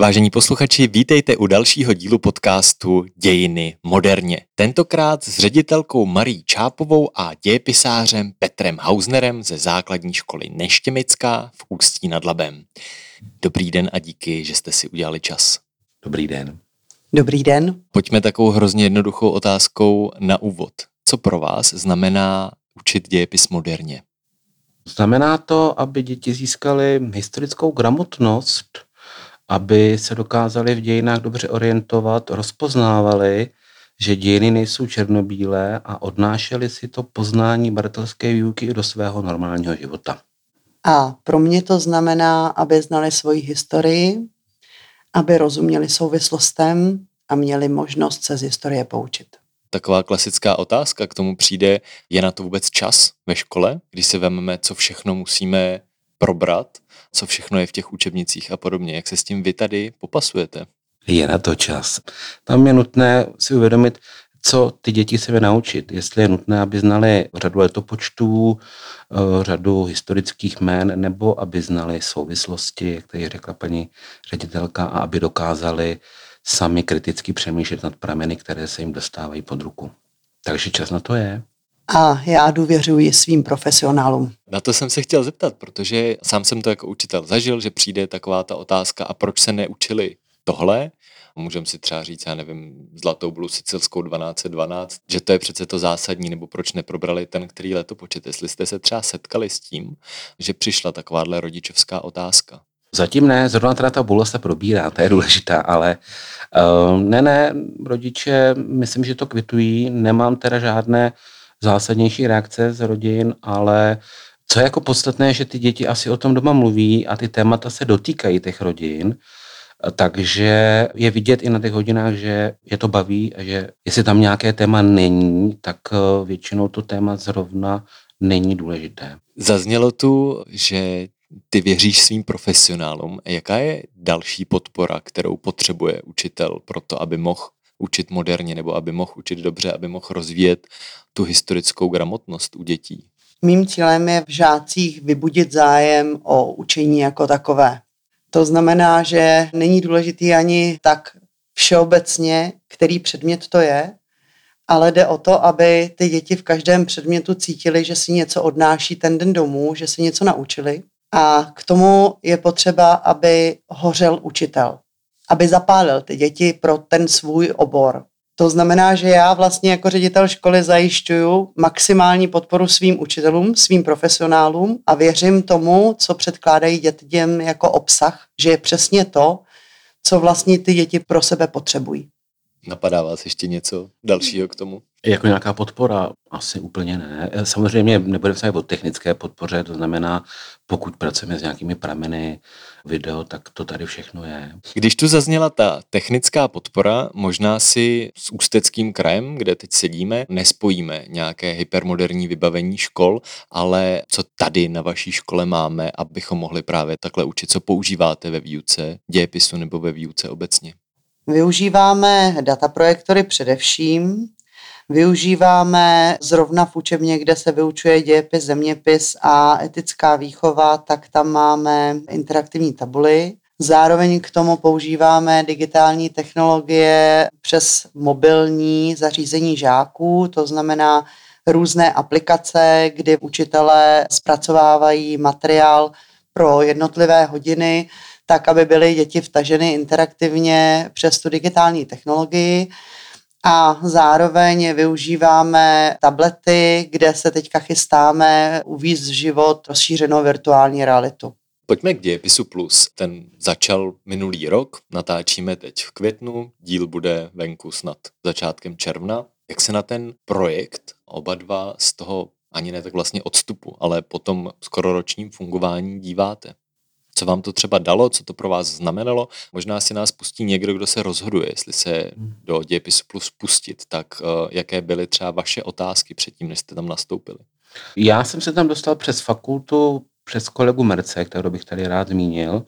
Vážení posluchači, vítejte u dalšího dílu podcastu Dějiny moderně. Tentokrát s ředitelkou Marí Čápovou a dějepisářem Petrem Hausnerem ze základní školy Neštěmická v Ústí nad Labem. Dobrý den a díky, že jste si udělali čas. Dobrý den. Dobrý den. Pojďme takovou hrozně jednoduchou otázkou na úvod. Co pro vás znamená učit dějepis moderně? Znamená to, aby děti získaly historickou gramotnost, aby se dokázali v dějinách dobře orientovat, rozpoznávali, že dějiny nejsou černobílé a odnášeli si to poznání bartelské výuky do svého normálního života. A pro mě to znamená, aby znali svoji historii, aby rozuměli souvislostem a měli možnost se z historie poučit. Taková klasická otázka k tomu přijde, je na to vůbec čas ve škole, když si vezmeme, co všechno musíme probrat, co všechno je v těch učebnicích a podobně. Jak se s tím vy tady popasujete? Je na to čas. Tam je nutné si uvědomit, co ty děti se naučit. Jestli je nutné, aby znali řadu letopočtů, eh, řadu historických jmén, nebo aby znali souvislosti, jak tady řekla paní ředitelka, a aby dokázali sami kriticky přemýšlet nad prameny, které se jim dostávají pod ruku. Takže čas na to je. A já důvěřuji svým profesionálům. Na to jsem se chtěl zeptat, protože sám jsem to jako učitel zažil, že přijde taková ta otázka, a proč se neučili tohle? Můžeme si třeba říct, já nevím, Zlatou blu sicilskou 1212, že to je přece to zásadní, nebo proč neprobrali ten, který letopočet. Jestli jste se třeba setkali s tím, že přišla takováhle rodičovská otázka. Zatím ne, zrovna teda ta bula se probírá, to je důležitá, ale uh, ne, ne, rodiče, myslím, že to kvitují, nemám teda žádné zásadnější reakce z rodin, ale co je jako podstatné, že ty děti asi o tom doma mluví a ty témata se dotýkají těch rodin, takže je vidět i na těch hodinách, že je to baví a že jestli tam nějaké téma není, tak eh, většinou to téma zrovna není důležité. Zaznělo tu, že ty věříš svým profesionálům. Jaká je další podpora, kterou potřebuje učitel pro to, aby mohl učit moderně nebo aby mohl učit dobře, aby mohl rozvíjet tu historickou gramotnost u dětí? Mým cílem je v žácích vybudit zájem o učení jako takové. To znamená, že není důležitý ani tak všeobecně, který předmět to je, ale jde o to, aby ty děti v každém předmětu cítili, že si něco odnáší ten den domů, že si něco naučili. A k tomu je potřeba, aby hořel učitel, aby zapálil ty děti pro ten svůj obor. To znamená, že já vlastně jako ředitel školy zajišťuju maximální podporu svým učitelům, svým profesionálům a věřím tomu, co předkládají dětem jako obsah, že je přesně to, co vlastně ty děti pro sebe potřebují. Napadá vás ještě něco dalšího k tomu? Jako nějaká podpora? Asi úplně ne. Samozřejmě nebudeme se o technické podpoře, to znamená, pokud pracujeme s nějakými prameny, video, tak to tady všechno je. Když tu zazněla ta technická podpora, možná si s Ústeckým krajem, kde teď sedíme, nespojíme nějaké hypermoderní vybavení škol, ale co tady na vaší škole máme, abychom mohli právě takhle učit, co používáte ve výuce dějepisu nebo ve výuce obecně? Využíváme dataprojektory především, využíváme zrovna v učebně, kde se vyučuje dějepis, zeměpis a etická výchova, tak tam máme interaktivní tabuly. Zároveň k tomu používáme digitální technologie přes mobilní zařízení žáků, to znamená různé aplikace, kdy učitelé zpracovávají materiál pro jednotlivé hodiny, tak aby byly děti vtaženy interaktivně přes tu digitální technologii. A zároveň využíváme tablety, kde se teďka chystáme uvízt v život rozšířenou virtuální realitu. Pojďme k dějepisu plus. Ten začal minulý rok, natáčíme teď v květnu, díl bude venku snad začátkem června. Jak se na ten projekt oba dva z toho ani ne tak vlastně odstupu, ale potom skoro ročním fungování díváte? Co vám to třeba dalo, co to pro vás znamenalo. Možná si nás pustí někdo, kdo se rozhoduje, jestli se do dějepisu plus pustit, tak uh, jaké byly třeba vaše otázky předtím, než jste tam nastoupili? Já jsem se tam dostal přes fakultu, přes kolegu Merce, kterou bych tady rád zmínil.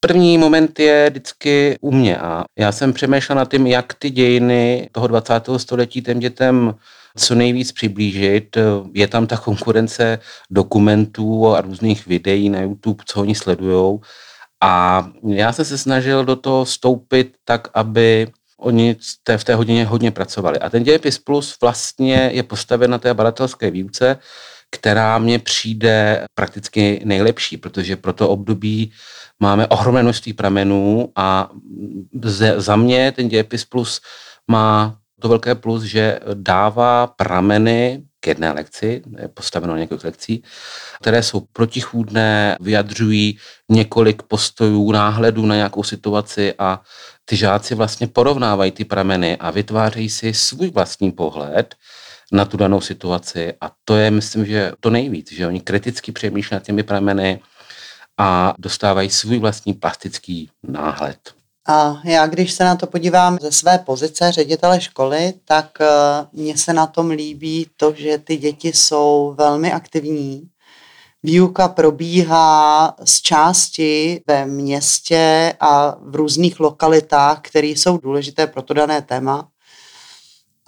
První moment je vždycky u mě a já jsem přemýšlel nad tím, jak ty dějiny toho 20. století těm dětem co nejvíc přiblížit. Je tam ta konkurence dokumentů a různých videí na YouTube, co oni sledujou. A já jsem se snažil do toho stoupit tak, aby oni v té hodině hodně pracovali. A ten dějepis plus vlastně je postaven na té badatelské výuce, která mně přijde prakticky nejlepší, protože pro to období máme ohromné množství pramenů a za mě ten dějepis plus má to velké plus, že dává prameny k jedné lekci, je postaveno několik lekcí, které jsou protichůdné, vyjadřují několik postojů, náhledů na nějakou situaci a ty žáci vlastně porovnávají ty prameny a vytvářejí si svůj vlastní pohled na tu danou situaci a to je, myslím, že to nejvíc, že oni kriticky přemýšlí nad těmi prameny a dostávají svůj vlastní plastický náhled. A já, když se na to podívám ze své pozice ředitele školy, tak uh, mně se na tom líbí to, že ty děti jsou velmi aktivní. Výuka probíhá z části ve městě a v různých lokalitách, které jsou důležité pro to dané téma.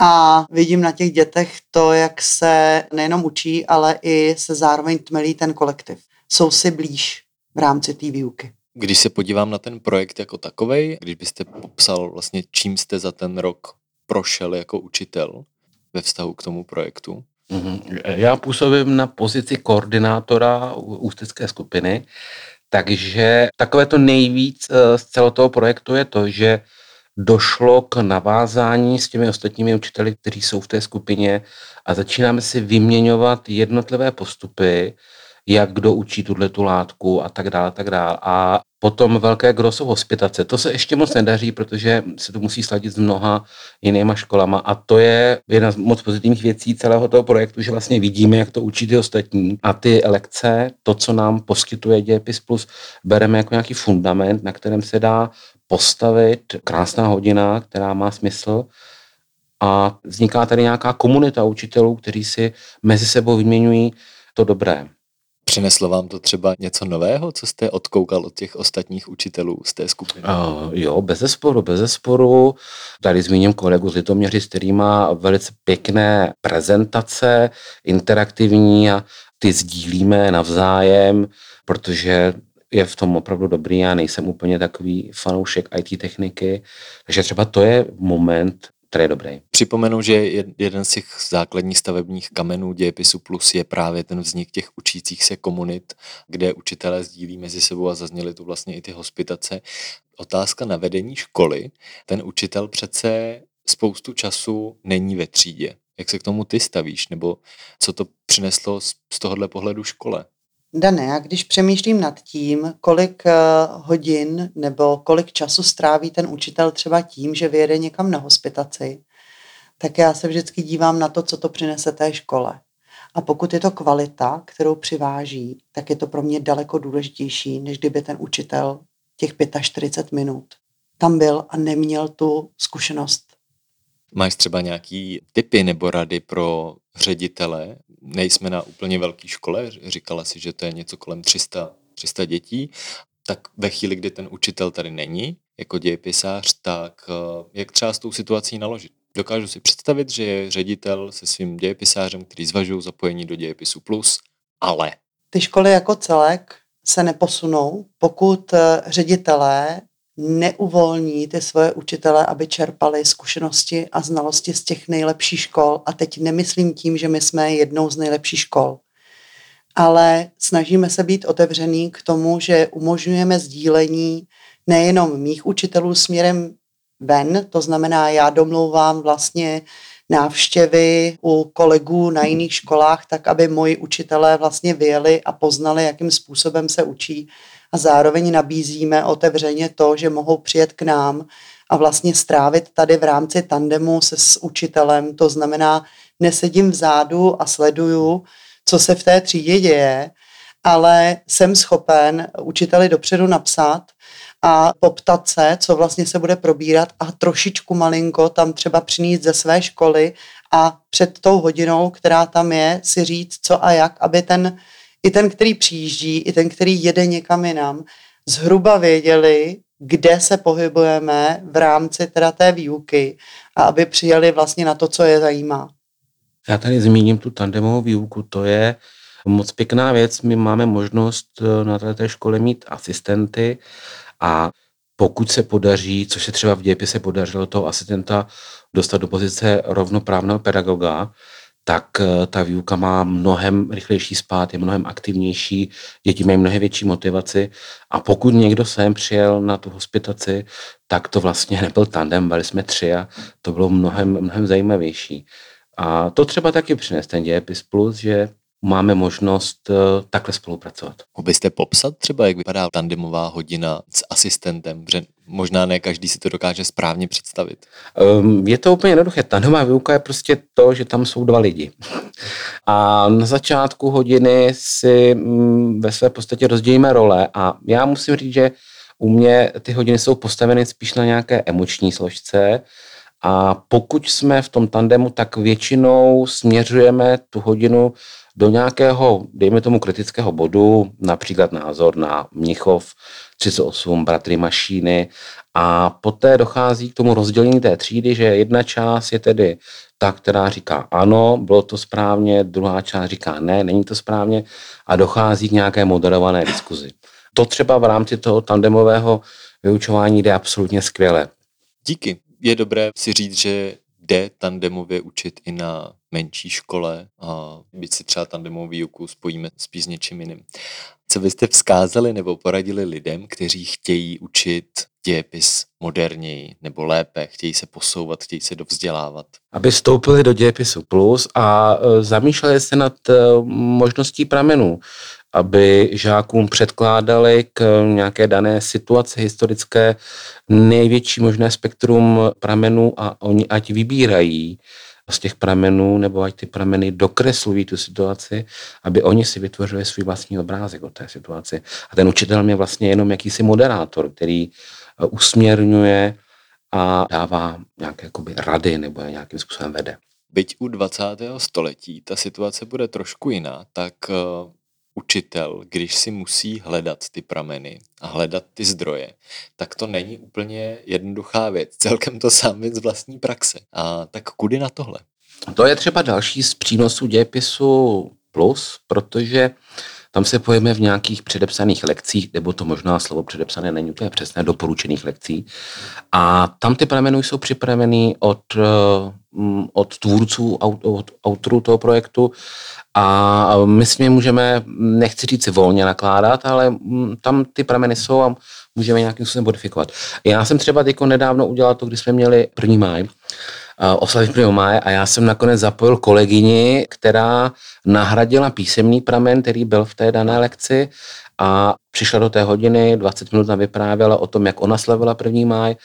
A vidím na těch dětech to, jak se nejenom učí, ale i se zároveň tmelí ten kolektiv. Jsou si blíž v rámci té výuky. Když se podívám na ten projekt jako takový, když byste popsal vlastně, čím jste za ten rok prošel jako učitel ve vztahu k tomu projektu? Mhm. Já působím na pozici koordinátora ústecké skupiny, takže takové to nejvíc eh, z celého toho projektu je to, že došlo k navázání s těmi ostatními učiteli, kteří jsou v té skupině a začínáme si vyměňovat jednotlivé postupy, jak kdo učí tuhle tu látku a tak dále, tak dále. A potom velké grosso hospitace. To se ještě moc nedaří, protože se to musí sladit s mnoha jinýma školama a to je jedna z moc pozitivních věcí celého toho projektu, že vlastně vidíme, jak to učí ty ostatní a ty lekce, to, co nám poskytuje Dějepis Plus, bereme jako nějaký fundament, na kterém se dá postavit krásná hodina, která má smysl a vzniká tady nějaká komunita učitelů, kteří si mezi sebou vyměňují to dobré. Přineslo vám to třeba něco nového, co jste odkoukal od těch ostatních učitelů z té skupiny? Uh, jo, bez zesporu, bez zesporu. Tady zmíním kolegu z Litoměři, který má velice pěkné prezentace, interaktivní a ty sdílíme navzájem, protože je v tom opravdu dobrý. Já nejsem úplně takový fanoušek IT techniky, takže třeba to je moment, který je dobrý. Připomenu, že jeden z těch základních stavebních kamenů dějepisu plus je právě ten vznik těch učících se komunit, kde učitelé sdílí mezi sebou a zazněly tu vlastně i ty hospitace. Otázka na vedení školy. Ten učitel přece spoustu času není ve třídě. Jak se k tomu ty stavíš, nebo co to přineslo z tohohle pohledu škole? Dane, já když přemýšlím nad tím, kolik eh, hodin nebo kolik času stráví ten učitel třeba tím, že vyjede někam na hospitaci, tak já se vždycky dívám na to, co to přinese té škole. A pokud je to kvalita, kterou přiváží, tak je to pro mě daleko důležitější, než kdyby ten učitel těch 45 minut tam byl a neměl tu zkušenost. Máš třeba nějaký typy nebo rady pro ředitele nejsme na úplně velké škole, říkala si, že to je něco kolem 300, 300 dětí, tak ve chvíli, kdy ten učitel tady není, jako dějepisář, tak eh, jak třeba s tou situací naložit? Dokážu si představit, že je ředitel se svým dějepisářem, který zvažují zapojení do dějepisu plus, ale... Ty školy jako celek se neposunou, pokud eh, ředitelé neuvolní ty svoje učitele, aby čerpali zkušenosti a znalosti z těch nejlepších škol. A teď nemyslím tím, že my jsme jednou z nejlepších škol, ale snažíme se být otevřený k tomu, že umožňujeme sdílení nejenom mých učitelů směrem ven, to znamená, já domlouvám vlastně návštěvy u kolegů na jiných školách, tak aby moji učitelé vlastně vyjeli a poznali, jakým způsobem se učí a zároveň nabízíme otevřeně to, že mohou přijet k nám a vlastně strávit tady v rámci tandemu se s učitelem. To znamená, nesedím vzadu a sleduju, co se v té třídě děje, ale jsem schopen učiteli dopředu napsat a poptat se, co vlastně se bude probírat a trošičku malinko tam třeba přinést ze své školy a před tou hodinou, která tam je, si říct, co a jak, aby ten i ten, který přijíždí, i ten, který jede někam jinam, zhruba věděli, kde se pohybujeme v rámci teda té výuky a aby přijeli vlastně na to, co je zajímá. Já tady zmíním tu tandemovou výuku, to je moc pěkná věc. My máme možnost eh, na této škole mít asistenty a pokud se podaří, což se třeba v dějepise podařilo toho asistenta dostat do pozice rovnoprávného pedagoga, tak eh, ta výuka má mnohem rychlejší spát, je mnohem aktivnější, děti mají mnohem větší motivaci a pokud někdo sem přijel na tu hospitaci, tak to vlastně nebyl tandem, byli jsme tři a to bylo mnohem, mnohem zajímavější. A to třeba taky přines ten dějepis plus, že máme možnost uh, takhle spolupracovat. Mohl byste popsat třeba, jak vypadá tandemová hodina s asistentem, že možná ne každý si to dokáže správně představit. Um, je to úplně jednoduché. Tandemová výuka je prostě to, že tam jsou dva lidi. A na začátku hodiny si um, ve své podstatě rozdělíme role a já musím říct, že u mě ty hodiny jsou postaveny spíš na nějaké emoční složce, a pokud jsme v tom tandemu, tak většinou směřujeme tu hodinu do nějakého, dejme tomu, kritického bodu, například názor na Mnichov 38, bratry Mašíny a poté dochází k tomu rozdělení té třídy, že jedna část je tedy ta, která říká ano, bylo to správně, druhá část říká ne, není to správně a dochází k nějaké moderované diskuzi. To třeba v rámci toho tandemového vyučování jde absolutně skvěle. Díky. Je dobré si říct, že jde tandemově učit i na menší škole a byť si třeba tandemovou výuku spojíme spíš s něčím jiným. Co byste vzkázali nebo poradili lidem, kteří chtějí učit dějepis moderněji nebo lépe, chtějí se posouvat, chtějí se dovzdělávat? Aby vstoupili do dějepisu plus a e, zamýšleli se nad e, možností pramenů, aby žákům předkládali k nějaké dané situaci historické největší možné spektrum pramenů a oni ať vybírají z těch pramenů, nebo ať ty prameny dokreslují tu situaci, aby oni si vytvořili svůj vlastní obrázek o té situaci. A ten učitel mě vlastně jenom jakýsi moderátor, který eh, usměrňuje a dává nějaké jakoby, rady nebo je nějakým způsobem vede. Byť u 20. století ta situace bude trošku jiná, tak eh, učitel, když si musí hledat ty prameny a hledat ty zdroje, tak to není úplně jednoduchá věc. Celkem to sám z vlastní praxe. A tak kudy na tohle? To je třeba další z přínosů dějepisu plus, protože tam se pojeme v nějakých předepsaných lekcích, nebo to možná slovo předepsané není úplně přesné, doporučených lekcí. A tam ty prameny jsou připraveny od, eh, od tvůrců, od autorů toho projektu a my s nimi můžeme, nechci říct volně nakládat, ale mm, tam ty prameny jsou a můžeme nějakým způsobem modifikovat. Já jsem třeba teď nedávno udělal to, když jsme měli první máj, oslavy 1. máje a já jsem nakonec zapojil kolegyni, která nahradila písemný pramen, který byl v té dané lekci a přišla do té hodiny, 20 minut nám vyprávěla o tom, jak ona slavila 1. máj,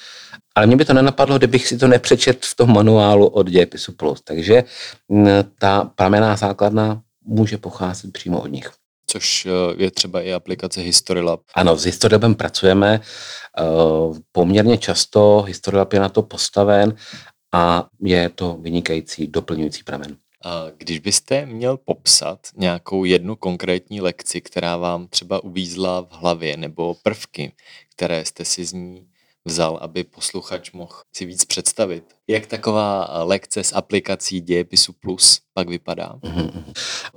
ale mě by to nenapadlo, kdybych si to nepřečet v tom manuálu od dějepisu plus. Takže mm, ta pramená základna může pocházet přímo od nich. Což eh, je třeba i aplikace HistoryLab. Ano, s HistoryLabem pracujeme eh, poměrně často, HistoryLab je na to postaven a je to vynikající doplňující pramen. A když byste měl popsat nějakou jednu konkrétní lekci, která vám třeba uvízla v hlavě, nebo prvky, které jste si z ní vzal, aby posluchač mohl si víc představit. Jak taková lekce s aplikací Dějepisu Plus pak vypadá? Mm-hmm.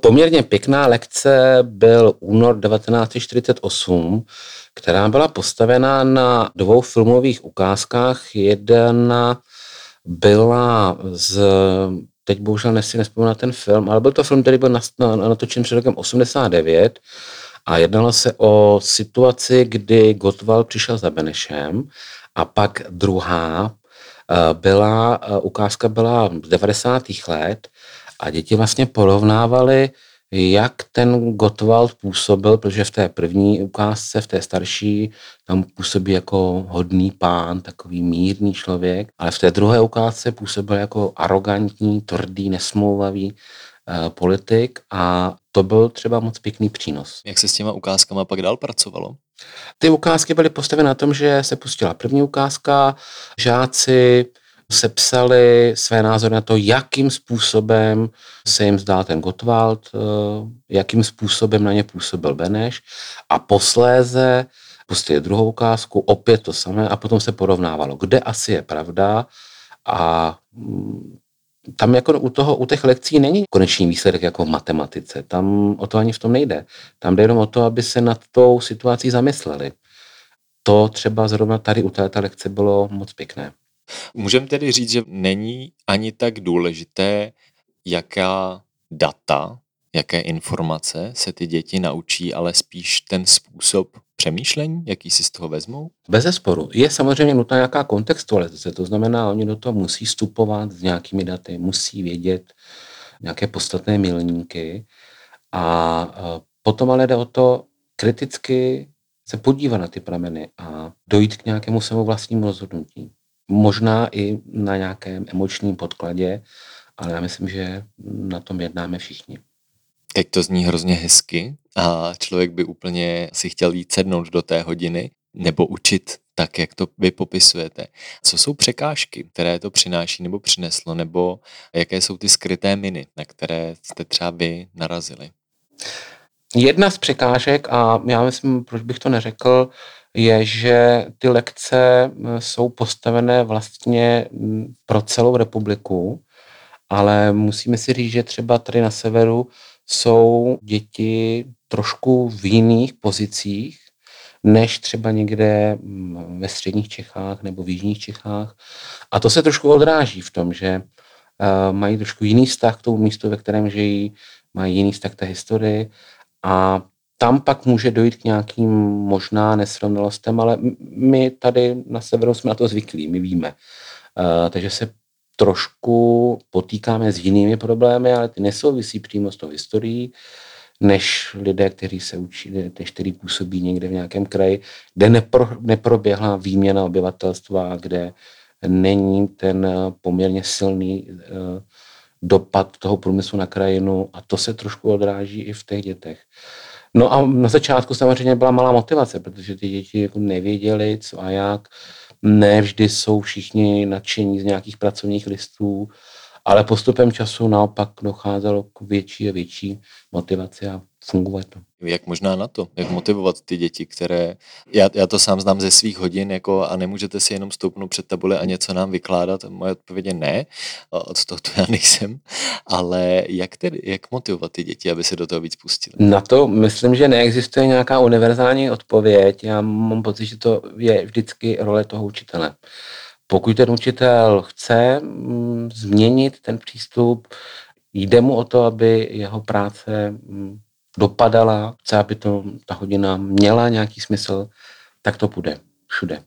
Poměrně pěkná lekce byl únor 1948, která byla postavená na dvou filmových ukázkách. Jedna byla z teď bohužel nesi nespomínám na ten film, ale byl to film, který byl natočen před rokem 89 a jednalo se o situaci, kdy Gottwald přišel za Benešem a pak druhá eh, byla, eh, ukázka byla z 90. let a děti vlastně porovnávaly, jak ten Gottwald působil, protože v té první ukázce, v té starší, tam působí jako hodný pán, takový mírný člověk, ale v té druhé ukázce působil jako arrogantní, tvrdý, nesmlouvavý uh, politik a to byl třeba moc pěkný přínos. Jak se s těma ukázkama pak dál pracovalo? Ty ukázky byly postaveny na tom, že se pustila první ukázka, žáci sepsali své názory na to, jakým způsobem se jim zdál ten Gottwald, eh, jakým způsobem na ně působil Beneš a posléze pustili druhou ukázku, opět to samé a potom se porovnávalo, kde asi je pravda a mm, tam jako u, toho, u těch lekcí není konečný výsledek jako v matematice. Tam o to ani v tom nejde. Tam jde jenom o to, aby se nad tou situací zamysleli. To třeba zrovna tady u této lekce bylo moc pěkné. Můžeme tedy říct, že není ani tak důležité, jaká data, jaké informace se ty děti naučí, ale spíš ten způsob přemýšlení, jaký si z toho vezmou? Bez zesporu. Je samozřejmě nutná nějaká kontextualizace, to znamená, oni do toho musí vstupovat s nějakými daty, musí vědět nějaké podstatné milníky a potom ale jde o to kriticky se podívat na ty prameny a dojít k nějakému svému vlastnímu rozhodnutí. Možná i na nějakém emočním podkladě, ale já myslím, že na tom jednáme všichni. Teď to zní hrozně hezky a člověk by úplně si chtěl jít sednout do té hodiny nebo učit tak, jak to vy popisujete. Co jsou překážky, které to přináší nebo přineslo, nebo jaké jsou ty skryté miny, na které jste třeba vy narazili? Jedna z překážek, a já myslím, proč bych to neřekl, je, že ty lekce jsou postavené vlastně pro celou republiku, ale musíme si říct, že třeba tady na severu jsou děti trošku v jiných pozicích, než třeba někde ve středních Čechách nebo v jižních Čechách. A to se trošku odráží v tom, že eh, mají trošku jiný vztah k tomu místu, ve kterém žijí, mají jiný vztah k té historii a tam pak může dojít k nějakým možná nesrovnalostem, ale my tady na severu jsme na to zvyklí, my víme. Uh, takže se trošku potýkáme s jinými problémy, ale ty nesouvisí přímo s tou historií, než lidé, kteří se učí, než kteří působí někde v nějakém kraji, kde nepro, neproběhla výměna obyvatelstva, kde není ten poměrně silný uh, dopad toho průmyslu na krajinu a to se trošku odráží i v těch dětech. No a na začátku samozřejmě byla malá motivace, protože ty děti jako nevěděli, co a jak. Ne vždy jsou všichni nadšení z nějakých pracovních listů, ale postupem času naopak docházelo k větší a větší motivaci a funguje to. Jak možná na to, jak motivovat ty děti, které, já, já to sám znám ze svých hodin, jako a nemůžete si jenom stoupnout před tabule a něco nám vykládat. Moje odpověď je ne, od toho to já nejsem, ale jak tedy, jak motivovat ty děti, aby se do toho víc pustili? Na to myslím, že neexistuje nějaká univerzální odpověď. Já mám pocit, že to je vždycky role toho učitele. Pokud ten učitel chce mm, změnit ten přístup, jde mu o to, aby jeho práce mm, dopadala, chce, aby to, ta hodina měla nějaký smysl, tak to půjde všude.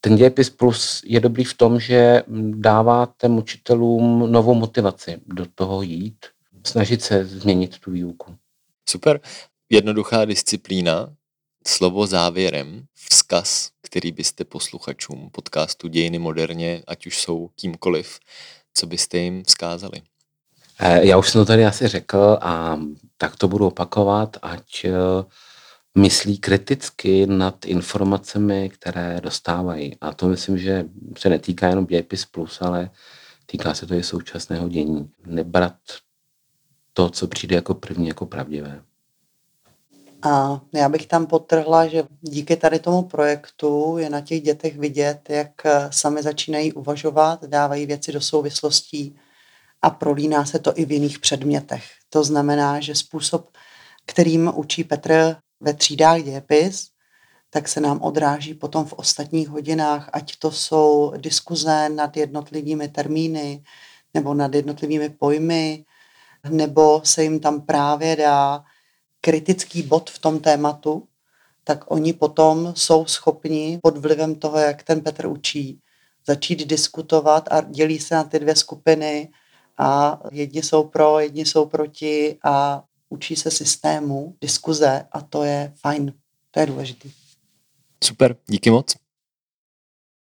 Ten dějepis plus je dobrý v tom, že dává těm učitelům novou motivaci do toho jít, snažit se změnit tu výuku. Super. Jednoduchá disciplína, slovo závěrem, vzkaz, který byste posluchačům podcastu Dějiny moderně, ať už jsou kýmkoliv, co byste jim vzkázali? Eh, já už jsem to tady asi řekl a tak to budu opakovat, ať eh, myslí kriticky nad informacemi, které dostávají. A to myslím, že se netýká jenom dějepis plus, ale týká se to i současného dění. Nebrat to, co přijde jako první, jako pravdivé. A já bych tam potrhla, že díky tady tomu projektu je na těch dětech vidět, jak eh, sami začínají uvažovat, dávají věci do souvislostí a prolíná se to i v jiných předmětech. To znamená, že způsob, kterým učí Petr ve třídách dějepis, tak se nám odráží potom v ostatních hodinách, ať to jsou diskuze nad jednotlivými termíny nebo nad jednotlivými pojmy, nebo se jim tam právě dá kritický bod v tom tématu, tak oni potom jsou schopni pod vlivem toho, jak ten Petr učí, začít diskutovat a dělí se na ty dvě skupiny a jedni jsou pro, jedni jsou proti a učí se systému, diskuze a to je fajn, to je důležitý. Super, díky moc.